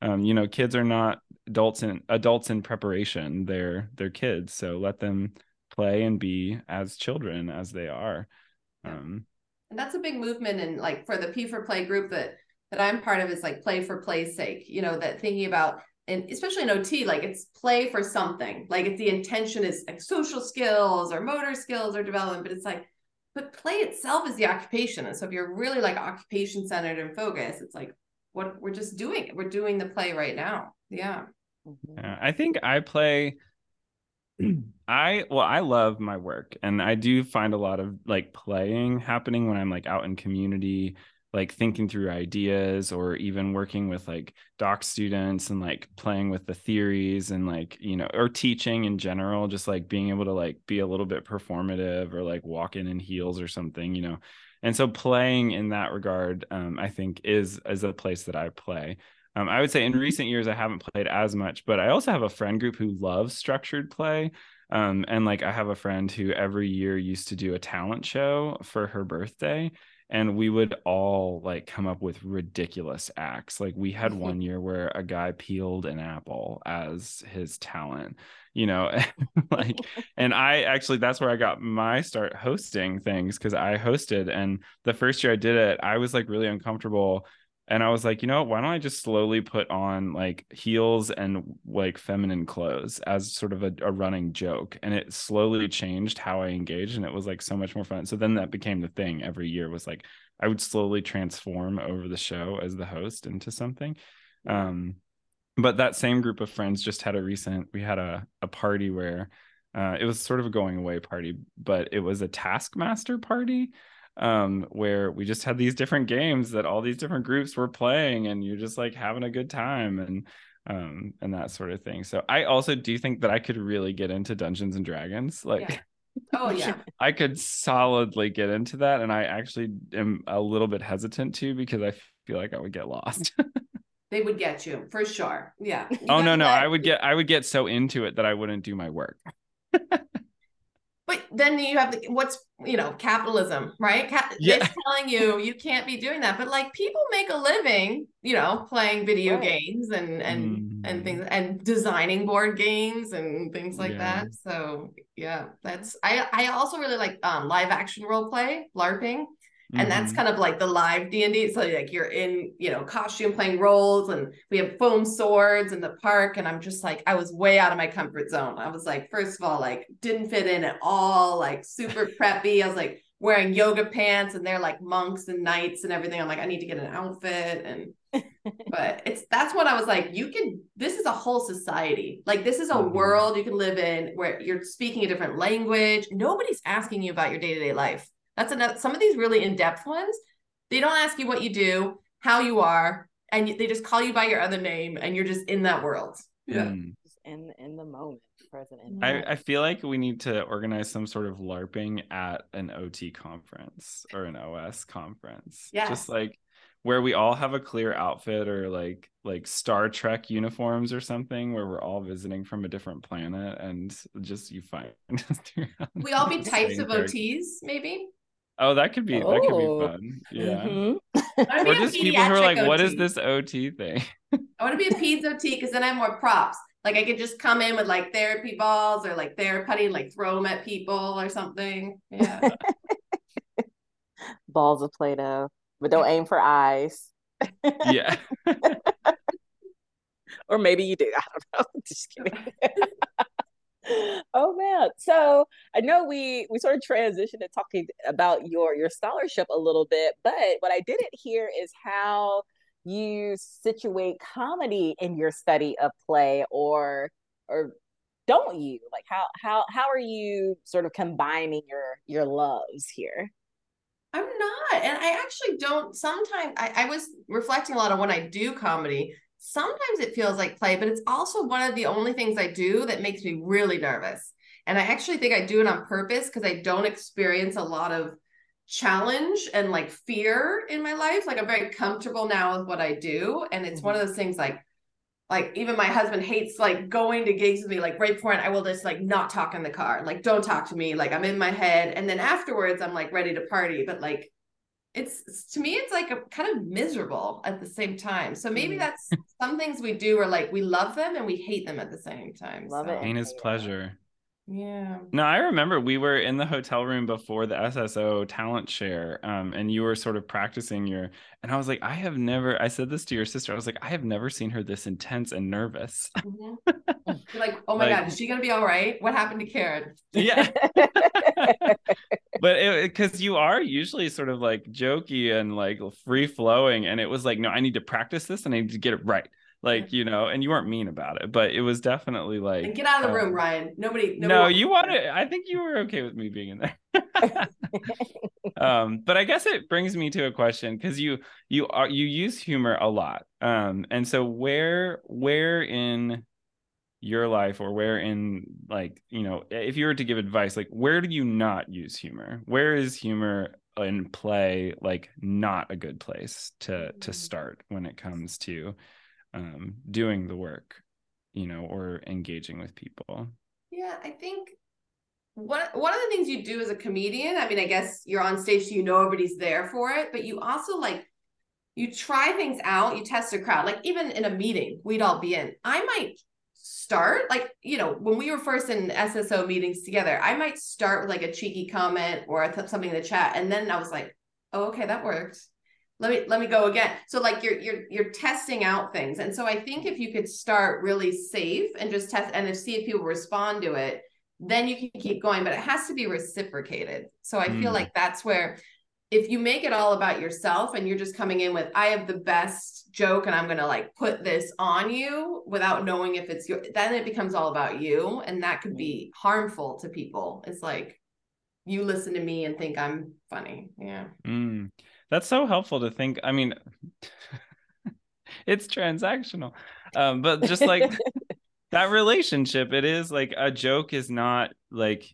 Um, you know, kids are not adults in adults in preparation; they're they're kids. So let them play and be as children as they are. Um, and that's a big movement, and like for the P for Play group that that I'm part of is like play for play's sake. You know, that thinking about and especially in OT, like it's play for something. Like if the intention is like social skills or motor skills or development, but it's like but play itself is the occupation. And so if you're really like occupation centered and focused, it's like what we're just doing. We're doing the play right now. Yeah. Mm-hmm. yeah I think I play I well I love my work and I do find a lot of like playing happening when I'm like out in community like thinking through ideas or even working with like doc students and like playing with the theories and like you know or teaching in general just like being able to like be a little bit performative or like walk in in heels or something you know? And so playing in that regard um, i think is is a place that i play. Um, i would say in recent years i haven't played as much but i also have a friend group who loves structured play. Um, and like i have a friend who every year used to do a talent show for her birthday and we would all like come up with ridiculous acts. Like we had mm-hmm. one year where a guy peeled an apple as his talent you know like and i actually that's where i got my start hosting things because i hosted and the first year i did it i was like really uncomfortable and I was like, you know, why don't I just slowly put on like heels and like feminine clothes as sort of a, a, running joke? And it slowly changed how I engaged, and it was like so much more fun. So then that became the thing every year was like I would slowly transform over the show as the host into something. Um, but that same group of friends just had a recent. We had a a party where uh, it was sort of a going away party, but it was a taskmaster party um, where we just had these different games that all these different groups were playing, and you're just like having a good time and um, and that sort of thing. So I also do think that I could really get into Dungeons and Dragons, like. Yeah. Oh yeah. I could solidly get into that and I actually am a little bit hesitant to because I feel like I would get lost. they would get you for sure. Yeah. You oh no, no, I would get I would get so into it that I wouldn't do my work. But then you have the what's you know capitalism, right? Cap- yeah. It's telling you you can't be doing that. But like people make a living, you know, playing video right. games and and mm. and things and designing board games and things like yeah. that. So yeah, that's I I also really like um live action role play, LARPing and mm-hmm. that's kind of like the live d&d so like you're in you know costume playing roles and we have foam swords in the park and i'm just like i was way out of my comfort zone. I was like first of all like didn't fit in at all like super preppy. I was like wearing yoga pants and they're like monks and knights and everything. I'm like i need to get an outfit and but it's that's what i was like you can this is a whole society. Like this is a mm-hmm. world you can live in where you're speaking a different language. Nobody's asking you about your day-to-day life that's another some of these really in-depth ones they don't ask you what you do how you are and they just call you by your other name and you're just in that world. Yeah. Mm. In in the moment, present in the Yeah. moment. I, I feel like we need to organize some sort of LARPing at an OT conference or an OS conference. Yes. Just like where we all have a clear outfit or like like Star Trek uniforms or something where we're all visiting from a different planet and just you find us We all be types of. OTs, maybe. Oh, that could be that could Oh. be fun. Yeah. Mhm. I Or just people who are pediatric like, what is this OT thing? I want to be a peds OT because then I have more props. Like I could just come in with like therapy balls or like therapy putty and like throw them at people or something. Yeah. Balls of Play-Doh, but don't aim for eyes. yeah. or maybe you do. I don't know. Just kidding. oh man. So I know we we sort of transitioned to talking about your your scholarship a little bit, but what I didn't hear is how you situate comedy in your study of play or or don't you? Like how how how are you sort of combining your your loves here? I'm not. And I actually don't sometimes I, I was reflecting a lot on when I do comedy. Sometimes it feels like play, but it's also one of the only things I do that makes me really nervous. And I actually think I do it on purpose because I don't experience a lot of challenge and like fear in my life. Like I'm very comfortable now with what I do. And it's one mm-hmm. of those things like like even my husband hates like going to gigs with me like right before it, I will just like not talk in the car. Like don't talk to me. Like I'm in my head. And then afterwards I'm like ready to party. But like it's to me, it's like a kind of miserable at the same time. So maybe Mm. that's some things we do are like we love them and we hate them at the same time. Love so, it. Pain is pleasure. Yeah. No, I remember we were in the hotel room before the SSO talent share, um, and you were sort of practicing your. And I was like, I have never. I said this to your sister. I was like, I have never seen her this intense and nervous. Mhm. Like, oh my Like- God, is she gonna be all right? What happened to Karen? yeah, but because you are usually sort of like jokey and like free flowing, and it was like, no, I need to practice this and I need to get it right, like you know. And you weren't mean about it, but it was definitely like, And get out of the room, um, Ryan. Nobody, nobody no, you wanted. I think you were okay with me being in there. um but i guess it brings me to a question because you you are you use humor a lot um and so where where in your life or where in like you know if you were to give advice like where do you not use humor where is humor in play like not a good place to to Mm. start when it comes to um doing the work you know or engaging with people Yeah, I think one one of the things you do as a comedian, I mean, I guess you're on stage so you know everybody's there for it, but you also like you try things out, you test a crowd. Like even in a meeting, we'd all be in. I might start like, you know, when we were first in SSO meetings together, I might start with like a cheeky comment or th- something in the chat and then I was like, "Oh, okay, that worked." Let me let me go again. So like you're you're you're testing out things. And so I think if you could start really safe and just test and if see if people respond to it, then you can keep going, but it has to be reciprocated. So I feel Mm. like that's where if you make it all about yourself and you're just coming in with I have the best joke and I'm going to like put this on you without knowing if it's your then it becomes all about you and that could be harmful to people. It's like you listen to me and think I'm funny. Yeah. Mm, that's so helpful to think. I mean, it's transactional, um, but just like that relationship, it is like a joke is not like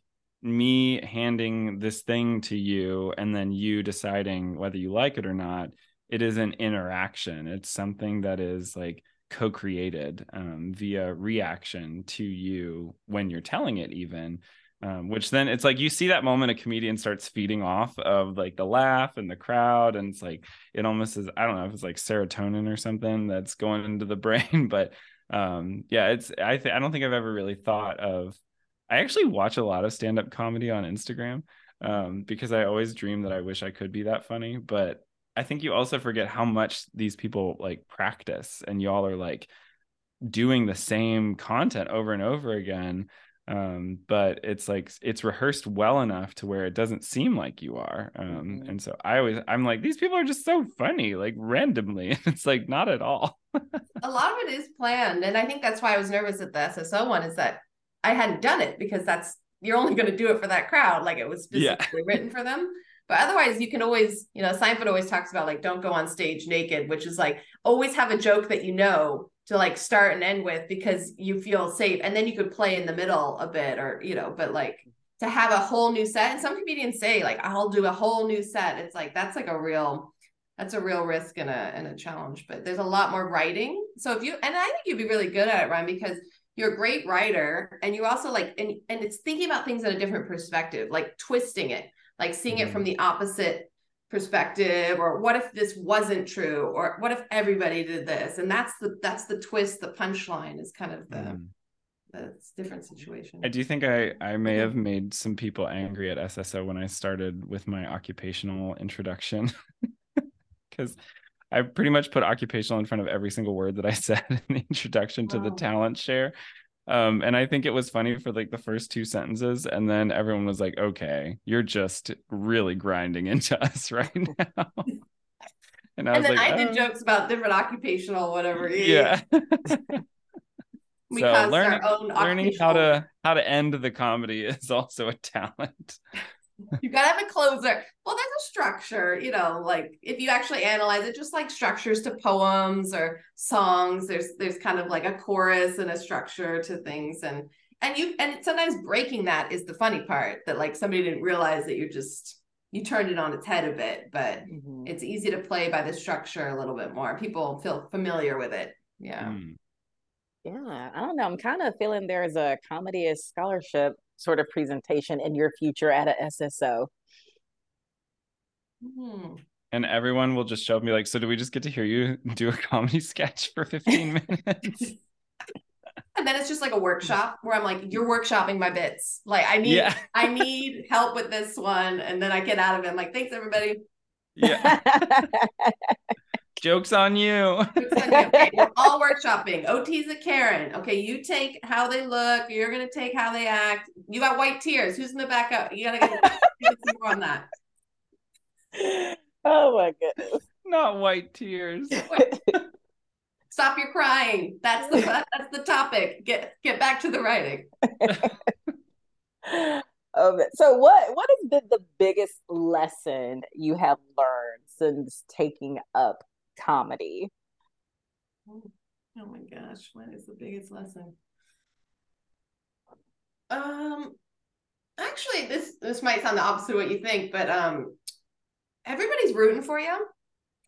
me handing this thing to you and then you deciding whether you like it or not. It is an interaction. It's something that is like co-created um, via reaction to you when you're telling it, even um, which then it's like you see that moment a comedian starts feeding off of like the laugh and the crowd and it's like it almost is i don't know if it's like serotonin or something that's going into the brain but um yeah it's i th- i don't think i've ever really thought of i actually watch a lot of stand-up comedy on instagram um because i always dream that i wish i could be that funny but i think you also forget how much these people like practice and y'all are like doing the same content over and over again um but it's like it's rehearsed well enough to where it doesn't seem like you are um Mhm. and so i always i'm like these people are just so funny like randomly it's like not at all a lot of it is planned and i think that's why i was nervous at the sso one is that i hadn't done it because that's you're only going to do it for that crowd like it was Yeah. specifically written for them But otherwise, you can always, you know, Seinfeld always talks about like don't go on stage naked, which is like always have a joke that you know to like start and end with because you feel safe, and then you could play in the middle a bit, or you know, but like to have a whole new set. And some comedians say like I'll do a whole new set. It's like that's like a real that's a real risk and a and a challenge. But there's a lot more writing. So if you and I think you'd be really good at it, Ryan, because you're a great writer and you also like and and it's thinking about things in a different perspective, like twisting it, like seeing mm-hmm. it from the opposite perspective or what if this wasn't true or what if everybody did this and that's the that's the twist the punchline is kind of the mm. that's different situation i do think i i may mm-hmm. have made some people angry at sso when i started with my occupational introduction because I pretty much put occupational in front of every single word that I said in the introduction wow. to the talent share. Um, and I think it was funny for like the first two sentences, and then everyone was like, "Okay, you're just really grinding into us right now." and I and then like, I did oh. jokes about different occupational whatever. Yeah. we so learning, learning how to how to end the comedy is also a talent you gotta have a closer. Well, there's a structure, you know, like if you actually analyze it, just like structures to poems or songs, there's there's kind of like a chorus and a structure to things. And and you and sometimes breaking that is the funny part that like somebody didn't realize that you're just you turned it on its head a bit, but mm-hmm. it's easy to play by the structure a little bit more. People feel familiar with it. Yeah. Mm. Yeah, I don't know. I'm kind of feeling there's a comedy as scholarship sort of presentation in your future at a SSO. Hmm. And everyone will just show up and be like, So, do we just get to hear you do a comedy sketch for 15 minutes? and then it's just like a workshop where I'm like, You're workshopping my bits. Like, I need, yeah. I need help with this one. And then I get out of it. I'm like, Thanks, everybody. Yeah. Joke's on you. Okay, we're all workshopping. OT's a Karen. Okay, you take how they look. You're gonna take how they act. You got white tears. Who's in the back up? You gotta get, get some more on that. Oh my goodness. Not white tears. Stop your crying. That's the that's the topic. Get get back to the writing. um, so what what has been the biggest lesson you have learned since taking up comedy. Oh, my gosh, what is the biggest lesson? Um actually this this might sound the opposite of what you think, but um everybody's rooting for you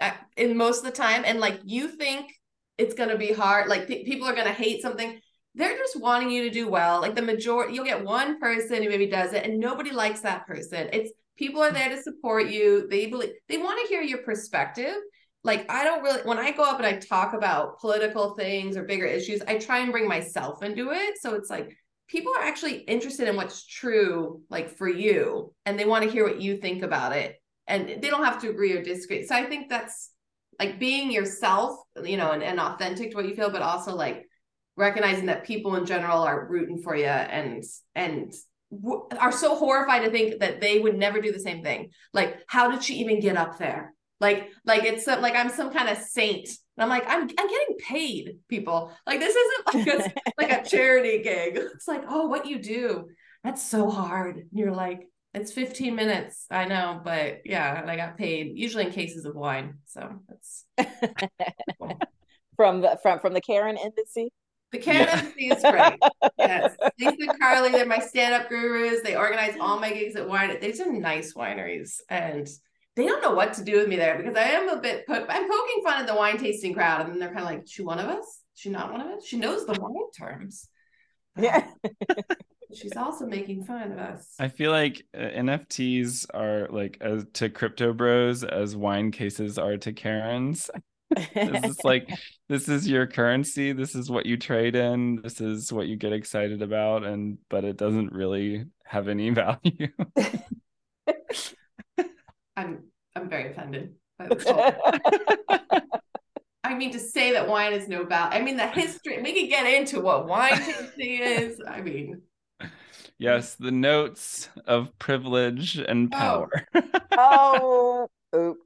uh, in most of the time and like you think it's going to be hard like th- people are going to hate something they're just wanting you to do well like the majority you'll get one person who maybe does it and nobody likes that person it's people are there to support you they believe they want to hear your perspective like I don't really when I go up and I talk about political things or bigger issues, I try and bring myself into it. So it's like people are actually interested in what's true like for you and they want to hear what you think about it and they don't have to agree or disagree. So I think that's like being yourself, you know, and, and authentic to what you feel, but also like recognizing that people in general are rooting for you and and w- are so horrified to think that they would never do the same thing. Like, how did she even get up there? Like, like it's some, like I'm some kind of saint. And I'm like, I'm I'm getting paid, people. Like this isn't like a like a charity gig. It's like, oh, what you do. That's so hard. And you're like, it's 15 minutes. I know, but yeah, and I got paid usually in cases of wine. So that's from the from from the Karen Embassy. The Karen yeah. Embassy is great. yes. Lisa and Carly, they're my stand-up gurus. They organize all my gigs at wine. These are nice wineries. And they don't know what to do with me there because I am a bit put, I'm poking fun at the wine tasting crowd. And then they're kind of like, she one of us? She not one of us? She knows the wine terms. Yeah. She's also making fun of us. I feel like uh, NFTs are like as, to crypto bros as wine cases are to Karens. this is like this is your currency. This is what you trade in. This is what you get excited about, and but it doesn't really have any value. I'm I'm very offended. I mean, to say that wine is no value. I mean, the history. We could get into what wine tasting is. I mean, yes, the notes of privilege and oh. power. Oh, oh.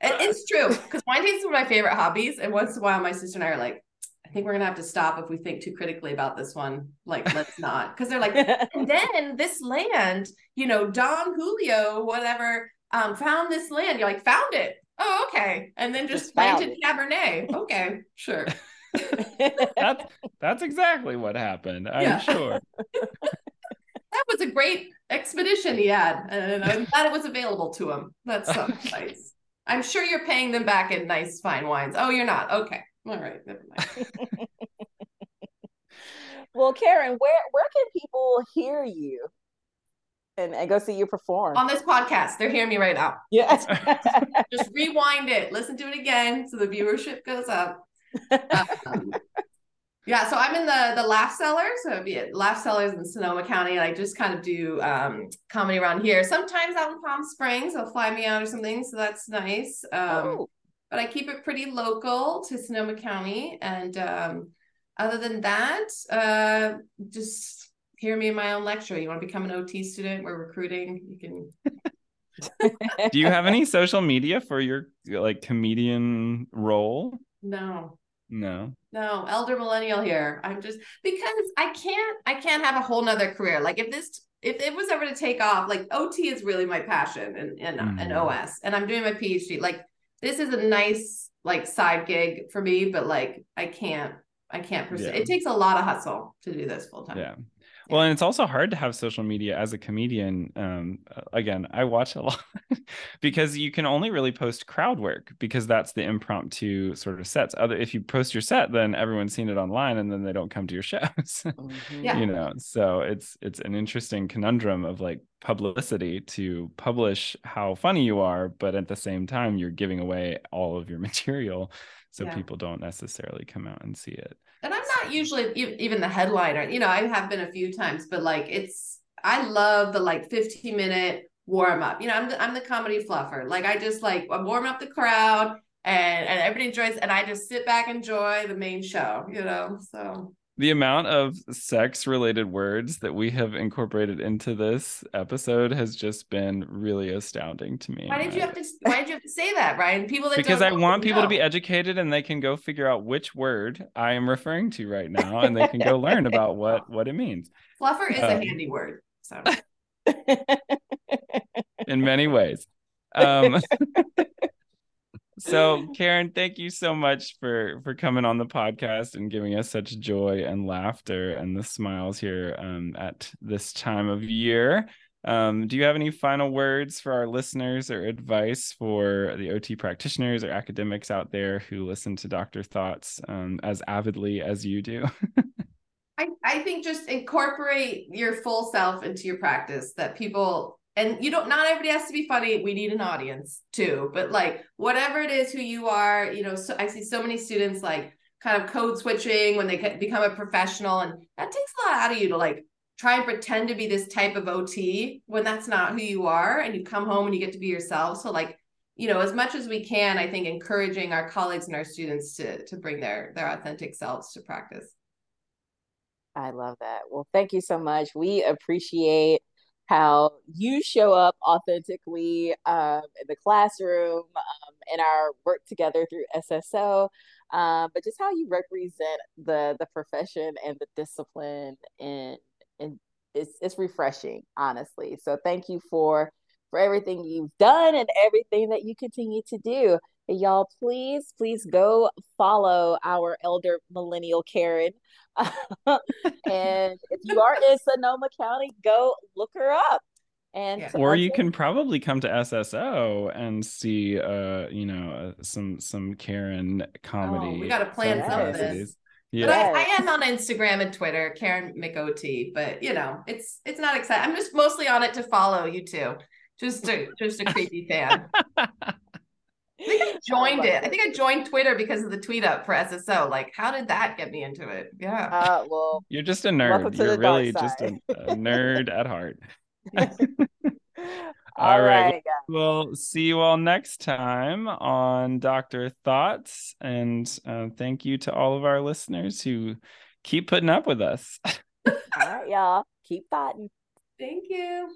it's true because wine tasting is one of my favorite hobbies. And once in a while, my sister and I are like, I think we're gonna have to stop if we think too critically about this one. Like, let's not, because they're like, and then this land, you know, Don Julio, whatever, um, found this land. You're like, found it. Oh, okay. And then just, Just found planted Cabernet. Okay, sure. That's that's exactly what happened. I'm Yeah. sure. That was a great expedition he had, and I'm glad it was available to him. That's so nice. I'm sure you're paying them back in nice fine wines. Oh, you're not. Okay. All right. Never mind. well, Karen, where where can people hear you and, and go see you perform? On this podcast, they're hearing me right now. yes. Just rewind it, listen to it again, so the viewership goes up. Um, yeah, so I'm in the the Laugh Cellar, so it'd be at Laugh Cellars in Sonoma County. And I just kind of do um, comedy around here. Sometimes out in Palm Springs, they'll fly me out or something, so that's nice. Um, oh, but I keep it pretty local to Sonoma County. And um, other than that, uh, just hear me in my own lecture. You want to become an OT student? We're recruiting. You can. Do you have any social media for your like comedian role? No, No. no, elder millennial here. I'm just because I can't. I can't have a whole nother career. Like if this. If it was ever to take off, like OT is really my passion and and, and Mhm. OS, and I'm doing my PhD. Like this is a nice like side gig for me, but like I can't I can't pursue. Yeah. It takes a lot of hustle to do this full time. Yeah. Well, and it's also hard to have social media as a comedian. Um, again, I watch a lot because you can only really post crowd work because that's the impromptu sort of sets. Other if you post your set, then everyone's seen it online and then they don't come to your shows. mhm. Yeah. you know, so it's it's an interesting conundrum of like publicity to publish how funny you are, but at the same time you're giving away all of your material, so Yeah. people don't necessarily come out and see it. And I'm not usually even the headliner. You know, I have been a few times, but like it's I love the like 15 minute warm up. You know, I'm the, I'm the comedy fluffer. Like I just like I'm warming up the crowd and and everybody enjoys and I just sit back and enjoy the main show, you know. So The amount of sex related words that we have incorporated into this episode has just been really astounding to me. why did you have to why did you have to say that, Ryan? People that because I want people to be educated and they can go figure out which word I am referring to right now and they can go learn about what what it means fluffer is a Um, handy word. So in many ways. Um so Karen, thank you so much for for coming on the podcast and giving us such joy and laughter and the smiles here um, at this time of year. Um, do you have any final words for our listeners or advice for the OT practitioners or academics out there who listen to Doctor Thoughts um, as avidly as you do? I, I think just incorporate your full self into your practice that people and you don't not everybody has to be funny we need an audience too but like whatever it is who you are you know so i see so many students like kind of code switching when they become a professional and that takes a lot out of you to like try and pretend to be this type of ot when that's not who you are and you come home and you get to be yourself so like you know as much as we can i think encouraging our colleagues and our students to to bring their their authentic selves to practice I love that. Well, thank you so much. We appreciate how you show up authentically um, in the classroom, um, in our work together through SSO, um, but just how you represent the the profession and the discipline, and and it's it's refreshing, honestly. So thank you for for everything you've done and everything that you continue to do. Y'all, please, please go follow our elder millennial Karen. and if you are in Sonoma County, go look her up. And Yeah. or you can probably come to SSO and see, uh, you know, uh, some some Karen comedy. Oh, we gotta plan some of this. capacities. But Yeah. I, I am on Instagram and Twitter, Karen McOT. But you know, it's it's not exciting. I'm just mostly on it to follow you two. Just a just a creepy fan. I think I joined it. I think I joined Twitter because of the tweet up for SSO. Like, how did that get me into it? Yeah. uh, well, You're just a nerd. You're really just a, a nerd at heart. all All right. right. We'll see you all next time on Doctor Thoughts. And uh, thank you to all of our listeners who keep putting up with us. All right, y'all. Keep thoughting. Thank you.